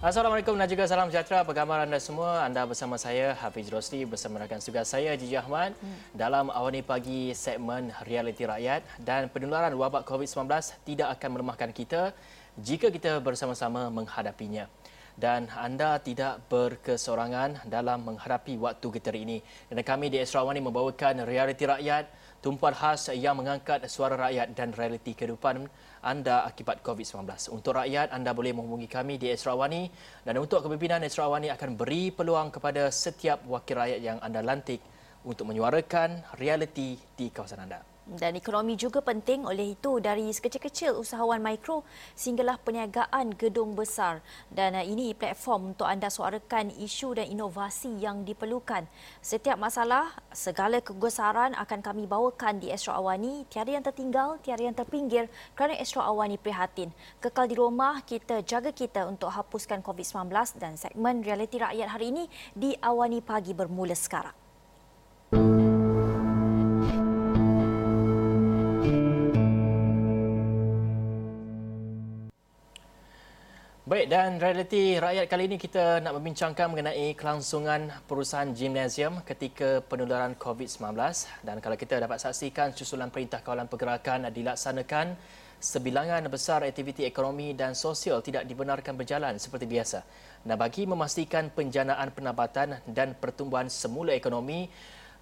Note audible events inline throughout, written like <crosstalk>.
Assalamualaikum dan juga salam sejahtera. Apa khabar anda semua? Anda bersama saya Hafiz Rosli bersama rakan tugas saya Jiji Ahmad hmm. dalam awani pagi segmen Realiti Rakyat dan penularan wabak COVID-19 tidak akan melemahkan kita jika kita bersama-sama menghadapinya. Dan anda tidak berkesorangan dalam menghadapi waktu geteri ini. Dan kami di Esra Awani membawakan Realiti Rakyat, tumpuan khas yang mengangkat suara rakyat dan realiti kehidupan anda akibat COVID-19. Untuk rakyat, anda boleh menghubungi kami di Esrawani dan untuk kepimpinan Esrawani akan beri peluang kepada setiap wakil rakyat yang anda lantik untuk menyuarakan realiti di kawasan anda dan ekonomi juga penting. Oleh itu dari sekecil-kecil usahawan mikro sehinggalah perniagaan gedung besar. Dan uh, ini platform untuk anda suarakan isu dan inovasi yang diperlukan. Setiap masalah segala kegusaran akan kami bawakan di Astro Awani. Tiada yang tertinggal tiada yang terpinggir kerana Astro Awani prihatin. Kekal di rumah kita jaga kita untuk hapuskan COVID-19 dan segmen realiti rakyat hari ini di Awani pagi bermula sekarang Baik dan realiti rakyat kali ini kita nak membincangkan mengenai kelangsungan perusahaan gimnasium ketika penularan COVID-19 dan kalau kita dapat saksikan susulan Perintah Kawalan Pergerakan dilaksanakan sebilangan besar aktiviti ekonomi dan sosial tidak dibenarkan berjalan seperti biasa. Dan bagi memastikan penjanaan pendapatan dan pertumbuhan semula ekonomi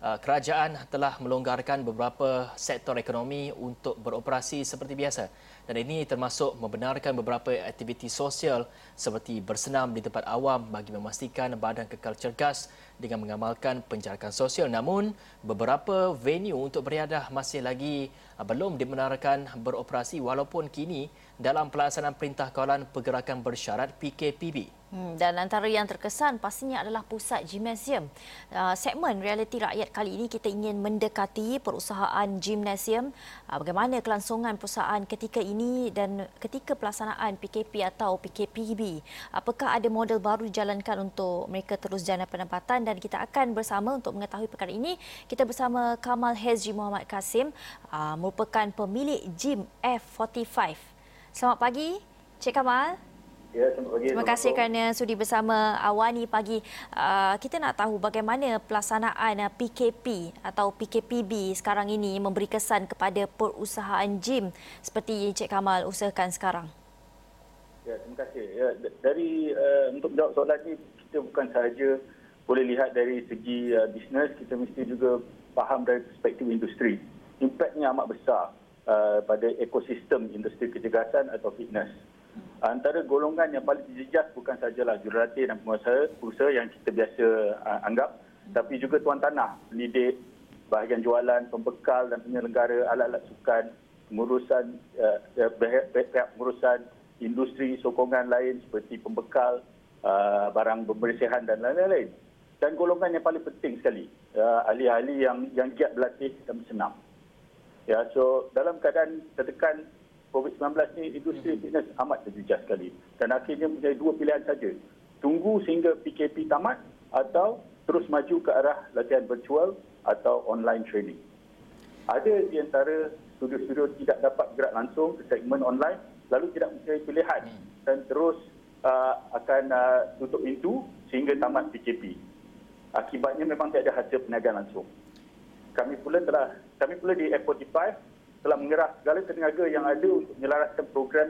uh, kerajaan telah melonggarkan beberapa sektor ekonomi untuk beroperasi seperti biasa dan ini termasuk membenarkan beberapa aktiviti sosial seperti bersenam di tempat awam bagi memastikan badan kekal cergas dengan mengamalkan penjarakan sosial. Namun, beberapa venue untuk beriadah masih lagi uh, belum dibenarkan beroperasi walaupun kini dalam pelaksanaan Perintah Kawalan Pergerakan Bersyarat PKPB. Hmm, dan antara yang terkesan pastinya adalah pusat gimnasium. Uh, segmen realiti rakyat kali ini kita ingin mendekati perusahaan gimnasium. Uh, bagaimana kelangsungan perusahaan ketika ini dan ketika pelaksanaan PKP atau PKPB. Apakah ada model baru dijalankan untuk mereka terus jana pendapatan dan kita akan bersama untuk mengetahui perkara ini. Kita bersama Kamal Hezri Muhammad Kasim uh, merupakan pemilik gym F45. Selamat pagi, Cik Kamal. Ya. Terima kasih kerana sudi bersama Awani pagi. Uh, kita nak tahu bagaimana pelaksanaan PKP atau PKPB sekarang ini memberi kesan kepada perusahaan gym seperti Cik Kamal usahakan sekarang. Ya, terima kasih. Ya, dari uh, untuk menjawab soalan ini, kita bukan sahaja boleh lihat dari segi uh, bisnes, kita mesti juga faham dari perspektif industri. Impaknya amat besar uh, pada ekosistem industri kecergasan atau fitness antara golongan yang paling dijejas bukan sajalah jurulatih dan pengusaha, pengusaha yang kita biasa uh, anggap tapi juga tuan tanah, pendidik, bahagian jualan, pembekal dan penyelenggara alat-alat sukan, pengurusan uh, pihak pengurusan industri sokongan lain seperti pembekal, uh, barang pembersihan dan lain-lain. Dan golongan yang paling penting sekali, uh, ahli-ahli yang yang giat berlatih dan bersenam. Ya, so dalam keadaan tertekan COVID-19 ni industri hmm. fitness amat terjejas sekali. Dan akhirnya menjadi dua pilihan saja. Tunggu sehingga PKP tamat atau terus maju ke arah latihan virtual atau online training. Ada di antara studio-studio tidak dapat gerak langsung ke segmen online lalu tidak mempunyai pilihan hmm. dan terus uh, akan uh, tutup pintu sehingga tamat PKP. Akibatnya memang tidak ada hasil perniagaan langsung. Kami pula telah kami pula di F45 telah mengeras segala tenaga yang ada untuk menyelaraskan program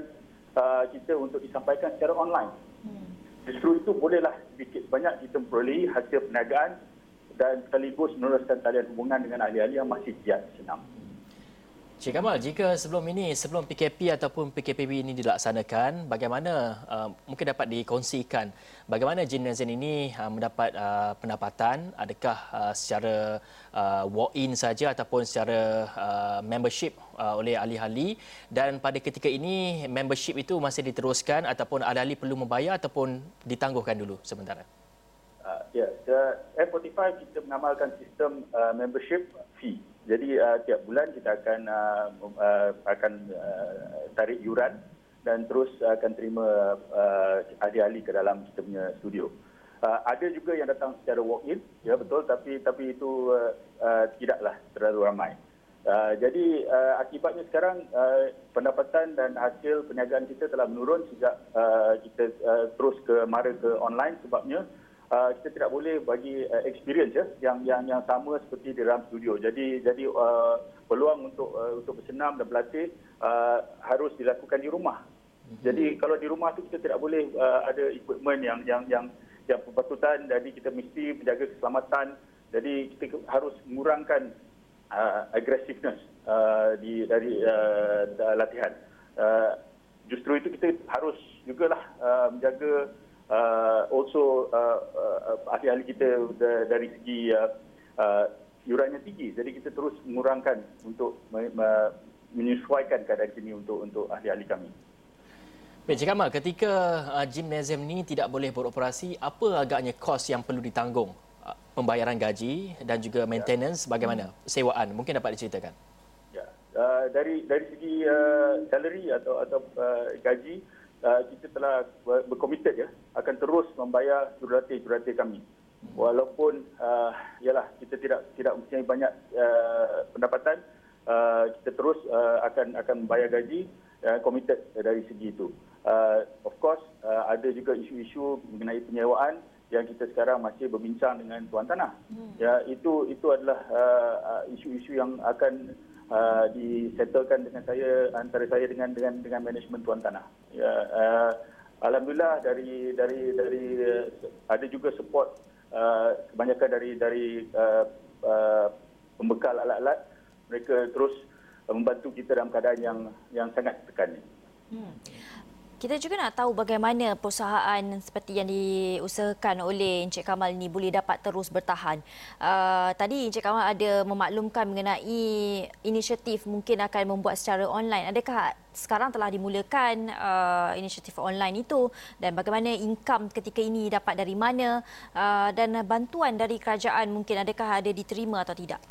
uh, kita untuk disampaikan secara online. Hmm. Justru itu bolehlah sedikit banyak kita memperolehi hasil perniagaan dan sekaligus meneruskan talian hubungan dengan ahli-ahli yang masih giat senam. Cik Kamal, jika sebelum ini, sebelum PKP ataupun PKPB ini dilaksanakan, bagaimana uh, mungkin dapat dikongsikan bagaimana gymnasium ini uh, mendapat uh, pendapatan? Adakah uh, secara uh, walk-in saja ataupun secara uh, membership uh, oleh ahli-ahli? Dan pada ketika ini, membership itu masih diteruskan ataupun ahli-ahli perlu membayar ataupun ditangguhkan dulu sementara? Uh, ya, yeah, F45 kita mengamalkan sistem uh, membership fee. Jadi uh, tiap bulan kita akan uh, uh, akan uh, tarik yuran dan terus akan terima uh, ahli-ahli ke dalam kita punya studio. Uh, ada juga yang datang secara walk-in, ya betul, tapi tapi itu uh, uh, tidaklah terlalu ramai. Uh, jadi uh, akibatnya sekarang uh, pendapatan dan hasil perniagaan kita telah menurun sejak uh, kita uh, terus ke mara ke online sebabnya uh, kita tidak boleh bagi uh, experience ya yang yang yang sama seperti di dalam studio. Jadi jadi uh, peluang untuk uh, untuk bersenam dan berlatih uh, harus dilakukan di rumah. Jadi kalau di rumah tu kita tidak boleh uh, ada equipment yang yang yang yang berpatutan jadi kita mesti menjaga keselamatan. Jadi kita harus mengurangkan uh, aggressiveness uh, di dari uh, latihan. Uh, justru itu kita harus jugalah uh, menjaga uh, also uh, uh, ahli-ahli kita dari segi uh, uh, yurannya tinggi. Jadi kita terus mengurangkan untuk menyesuaikan keadaan ini untuk untuk ahli-ahli kami. Baik, Cik Kamal, ketika uh, gymnasium ini tidak boleh beroperasi, apa agaknya kos yang perlu ditanggung? pembayaran gaji dan juga maintenance ya. bagaimana sewaan mungkin dapat diceritakan ya uh, dari dari segi uh, salary atau atau uh, gaji uh, kita telah berkomited ya akan terus membayar jurulatih-jurulatih kami walaupun uh, yalah kita tidak tidak mempunyai banyak uh, pendapatan uh, kita terus uh, akan akan membayar gaji uh, committed dari segi itu uh, of course uh, ada juga isu-isu mengenai penyewaan yang kita sekarang masih berbincang dengan tuan tanah. Hmm. Ya itu itu adalah uh, uh, isu-isu yang akan uh, disettlekan dengan saya antara saya dengan dengan dengan manajemen tuan tanah. Ya uh, alhamdulillah dari dari dari uh, ada juga support uh, kebanyakan dari dari uh, uh, pembekal alat-alat mereka terus membantu kita dalam keadaan yang yang sangat tekan. Hmm. Kita juga nak tahu bagaimana perusahaan seperti yang diusahakan oleh Encik Kamal ini boleh dapat terus bertahan. Uh, tadi Encik Kamal ada memaklumkan mengenai inisiatif mungkin akan membuat secara online. Adakah sekarang telah dimulakan uh, inisiatif online itu dan bagaimana income ketika ini dapat dari mana uh, dan bantuan dari kerajaan mungkin adakah ada diterima atau tidak?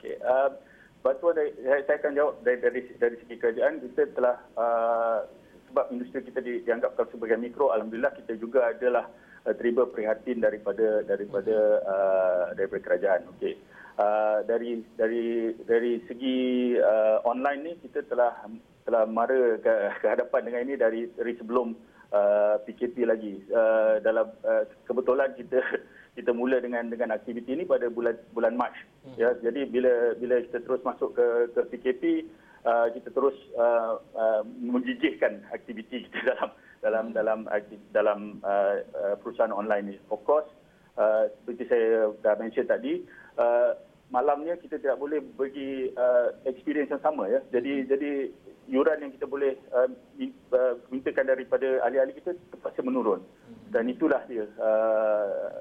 Okay. Uh, bantuan dari, saya akan jawab dari, dari, dari segi kerajaan kita telah uh, sebab industri kita di, dianggap sebagai mikro alhamdulillah kita juga adalah uh, terima prihatin daripada daripada uh, daripada kerajaan. Okey. Uh, dari dari dari segi uh, online ni kita telah telah mara ke, ke hadapan dengan ini dari dari sebelum uh, PKP lagi. Uh, dalam uh, kebetulan kita kita mula dengan dengan aktiviti ini pada bulan bulan Mac hmm. ya jadi bila bila kita terus masuk ke ke PKP uh, kita terus uh, uh, menjijikkan aktiviti kita <laughs> dalam dalam dalam dalam uh, uh, perusahaan online ini. Of course, uh, seperti saya dah mention tadi, uh, malamnya kita tidak boleh bagi uh, experience yang sama ya. Jadi jadi yuran yang kita boleh uh, mintakan daripada ahli-ahli kita terpaksa menurun. Dan itulah dia. Uh,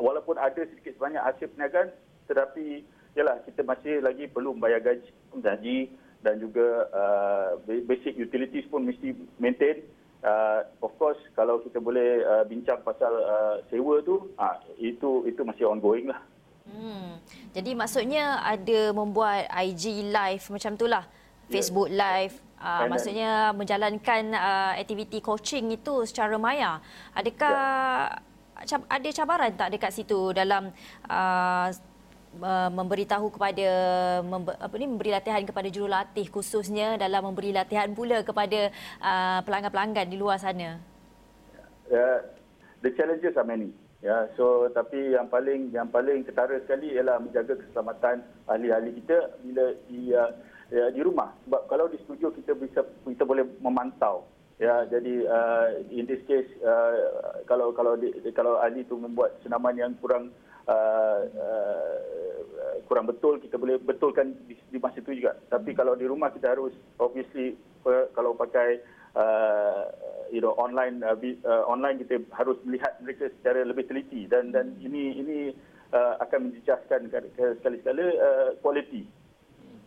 walaupun ada sedikit banyak hasil perniagaan tetapi yalah kita masih lagi perlu membayar gaji, gaji dan juga uh, basic utilities pun mesti maintain. Uh, of course kalau kita boleh uh, bincang pasal uh, sewa tu uh, itu itu masih ongoing lah. Hmm. Jadi maksudnya ada membuat IG live macam itulah. Ya. Facebook yeah. live uh, maksudnya menjalankan uh, aktiviti coaching itu secara maya. Adakah yeah. ada cabaran tak dekat situ dalam uh, Uh, memberitahu kepada apa ni memberi latihan kepada jurulatih khususnya dalam memberi latihan pula kepada uh, pelanggan-pelanggan di luar sana. Yeah, the challenges are many. Ya, so tapi yang paling yang paling ketara sekali ialah menjaga keselamatan ahli-ahli kita bila di uh, ya, di rumah. Sebab kalau di studio kita bisa kita boleh memantau. Ya, jadi uh, in this case uh, kalau kalau di, kalau ahli itu membuat senaman yang kurang uh, uh, kurang betul kita boleh betulkan di, di masa itu juga. Tapi kalau di rumah kita harus obviously uh, kalau pakai uh, you know online uh, uh, online kita harus melihat mereka secara lebih teliti. Dan dan ini ini uh, akan menjejaskan sekali-sekala uh, quality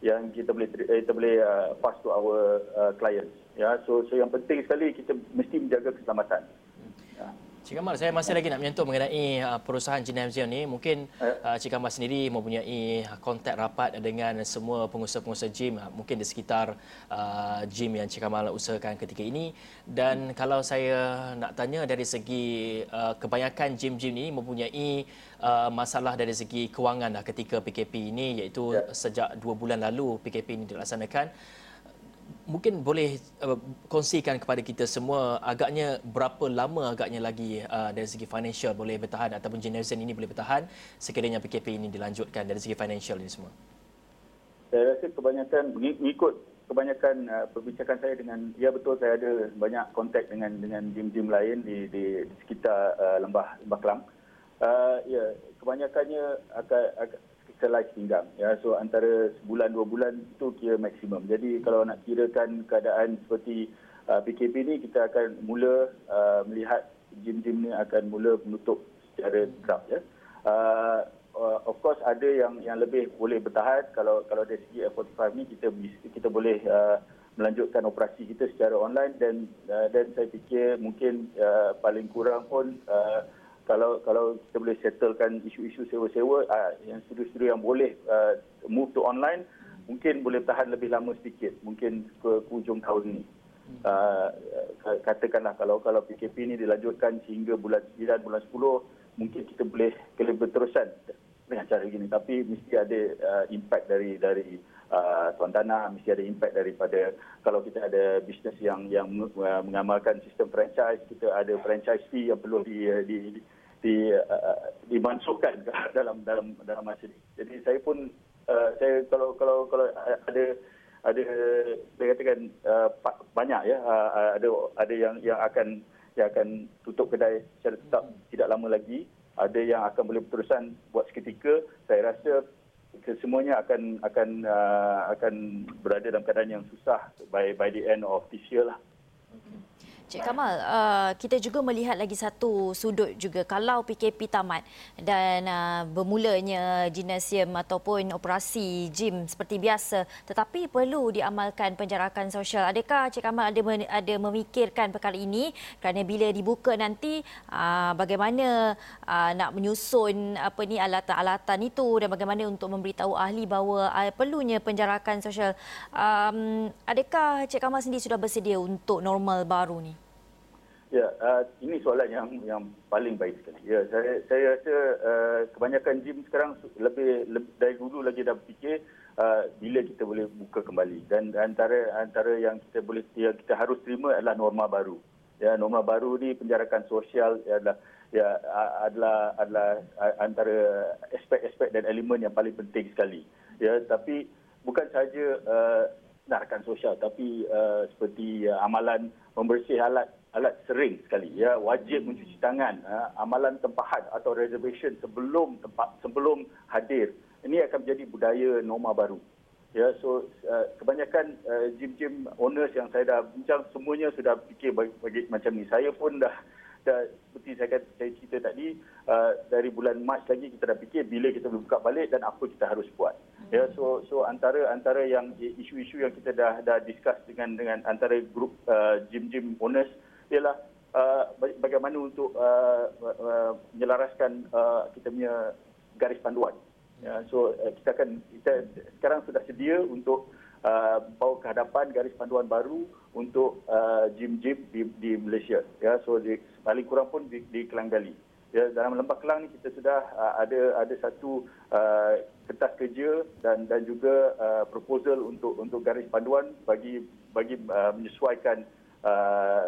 yang kita boleh kita boleh uh, pass to our uh, clients. Ya so so yang penting sekali kita mesti menjaga keselamatan Cik Kamal, saya masih lagi nak menyentuh mengenai uh, perusahaan gymnasium ni. Mungkin uh, Cik Kamal sendiri mempunyai kontak rapat dengan semua pengusaha-pengusaha gym, uh, mungkin di sekitar uh, gym yang Cik Kamal usahakan ketika ini. Dan kalau saya nak tanya dari segi uh, kebanyakan gym-gym ni mempunyai uh, masalah dari segi kewangan dah ketika PKP ini iaitu ya. sejak dua bulan lalu PKP ini dilaksanakan mungkin boleh uh, kongsikan kepada kita semua agaknya berapa lama agaknya lagi uh, dari segi financial boleh bertahan ataupun generation ini boleh bertahan sekiranya PKP ini dilanjutkan dari segi financial ini semua. Saya rasa kebanyakan mengikut kebanyakan uh, perbincangan saya dengan ya betul saya ada banyak kontak dengan dengan gym-gym lain di di, di sekitar uh, lembah lembah Kelang. Uh, ya kebanyakannya akan, akan selai pinggang. Ya, so antara sebulan dua bulan itu kira maksimum. Jadi kalau nak kirakan keadaan seperti uh, PKP ni kita akan mula uh, melihat gym-gym ni akan mula menutup secara drop ya. Uh, uh, of course ada yang yang lebih boleh bertahan kalau kalau dari segi F45 ni kita kita boleh uh, melanjutkan operasi kita secara online dan uh, dan saya fikir mungkin uh, paling kurang pun uh, kalau kalau kita boleh settlekan isu-isu sewa-sewa uh, yang studio-studio yang boleh uh, move to online mungkin boleh tahan lebih lama sedikit mungkin ke, ke hujung tahun ini uh, katakanlah kalau kalau PKP ini dilanjutkan sehingga bulan 9 bulan 10 mungkin kita boleh boleh berterusan dengan cara ini tapi mesti ada uh, impact dari dari uh, tuan tanah mesti ada impact daripada kalau kita ada bisnes yang yang mengamalkan sistem franchise kita ada franchise fee yang perlu di, di, di di uh, dimansuhkan <laughs> dalam dalam dalam masa ini. Jadi saya pun uh, saya kalau kalau kalau ada ada saya katakan uh, banyak ya uh, ada ada yang yang akan yang akan tutup kedai secara tetap tidak lama lagi. Ada yang akan boleh berterusan buat seketika. Saya rasa kesemuanya akan akan uh, akan berada dalam keadaan yang susah by by the end of this year lah. Cik Kamal, uh, kita juga melihat lagi satu sudut juga kalau PKP tamat dan uh, bermulanya gimnasium ataupun operasi gym seperti biasa tetapi perlu diamalkan penjarakan sosial. Adakah Cik Kamal ada ada memikirkan perkara ini kerana bila dibuka nanti uh, bagaimana uh, nak menyusun apa ni alatan-alatan itu dan bagaimana untuk memberitahu ahli bahawa uh, perlunya penjarakan sosial. Um, adakah Cik Kamal sendiri sudah bersedia untuk normal baru ni? Ya, uh, ini soalan yang yang paling baik sekali. Ya, saya saya rasa uh, kebanyakan gym sekarang lebih, lebih dari dulu lagi dah fikir uh, bila kita boleh buka kembali dan antara antara yang kita boleh yang kita harus terima adalah norma baru. Ya, norma baru ni penjarakan sosial adalah ya adalah adalah antara aspek-aspek dan elemen yang paling penting sekali. Ya, tapi bukan saja uh, penjarakan sosial tapi uh, seperti uh, amalan membersih alat alat sering sekali ya. Wajib mencuci tangan uh, amalan tempahan atau reservation sebelum tempat sebelum hadir. Ini akan menjadi budaya norma baru. Ya so uh, kebanyakan uh, gym-gym owners yang saya dah bincang semuanya sudah fikir bagi, bagi macam ni. Saya pun dah dah seperti saya kata saya cerita tadi uh, dari bulan Mac lagi kita dah fikir bila kita boleh buka balik dan apa kita harus buat. Ya so so antara antara yang isu-isu yang kita dah dah discuss dengan dengan antara grup uh, gym-gym owners ialah uh, bagaimana untuk uh, uh, menyelaraskan uh, kita punya garis panduan. Ya, so uh, kita akan kita sekarang sudah sedia untuk uh, bawa ke hadapan garis panduan baru untuk uh, gym-gym di, di Malaysia. Ya, so di, paling kurang pun di, di Kelang Gali. Ya, dalam Lembah Kelang ni kita sudah uh, ada ada satu uh, kertas kerja dan dan juga uh, proposal untuk untuk garis panduan bagi bagi uh, menyesuaikan uh,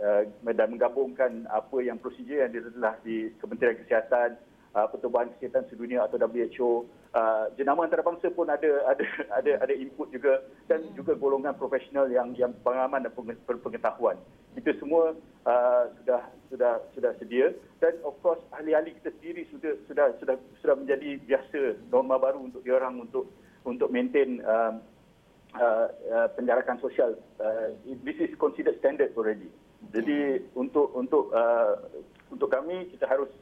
uh, dan menggabungkan apa yang prosedur yang telah di Kementerian Kesihatan, uh, Pertubuhan Kesihatan Sedunia atau WHO, uh, jenama antarabangsa pun ada ada ada ada input juga dan juga golongan profesional yang yang pengalaman dan pengetahuan. Itu semua uh, sudah sudah sudah sedia. Dan of course ahli-ahli kita sendiri sudah sudah sudah sudah menjadi biasa norma baru untuk diorang untuk untuk maintain uh, Uh, uh, penjarakan sosial. Uh, this is considered standard already. Jadi untuk untuk uh, untuk kami kita harus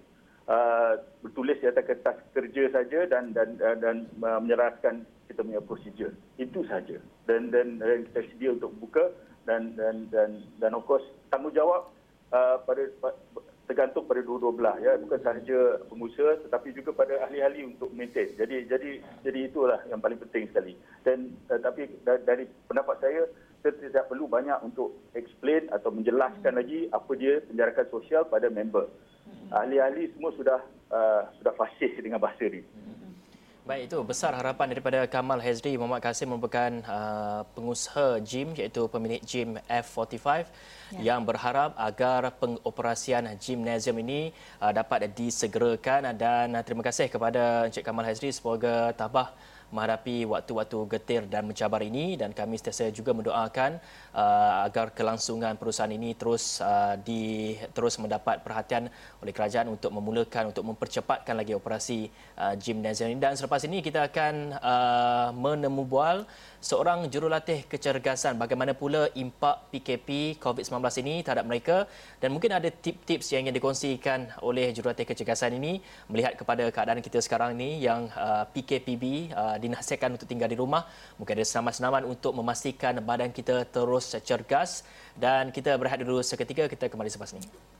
uh, bertulis di atas kertas kerja saja dan dan dan, dan uh, menyerahkan kita punya prosedur itu saja. Dan, dan dan kita sedia untuk buka dan dan dan dan of course tanggungjawab uh, pada tergantung pada dua-dua belah ya bukan sahaja pengusaha tetapi juga pada ahli-ahli untuk maintain jadi jadi jadi itulah yang paling penting sekali dan uh, tapi dari pendapat saya kita tidak perlu banyak untuk explain atau menjelaskan hmm. lagi apa dia penjarakan sosial pada member hmm. ahli-ahli semua sudah uh, sudah fasih dengan bahasa ini hmm. Baik, itu besar harapan daripada Kamal Hezri Muhammad Kasim merupakan uh, pengusaha gym iaitu pemilik gym F45 ya. yang berharap agar pengoperasian gymnasium ini uh, dapat disegerakan dan uh, terima kasih kepada Encik Kamal Hezri semoga tabah menghadapi waktu-waktu getir dan mencabar ini. Dan kami sentiasa juga mendoakan uh, agar kelangsungan perusahaan ini terus uh, di terus mendapat perhatian oleh kerajaan untuk memulakan untuk mempercepatkan lagi operasi uh, gymnasium ini dan selepas ini kita akan uh, menemu bual seorang jurulatih kecergasan. Bagaimana pula impak PKP COVID-19 ini terhadap mereka? Dan mungkin ada tips-tips yang ingin dikongsikan oleh jurulatih kecergasan ini melihat kepada keadaan kita sekarang ini yang uh, PKPB uh, dinasihatkan untuk tinggal di rumah. Mungkin ada senaman-senaman untuk memastikan badan kita terus cergas. Dan kita berehat dulu seketika. Kita kembali selepas ini.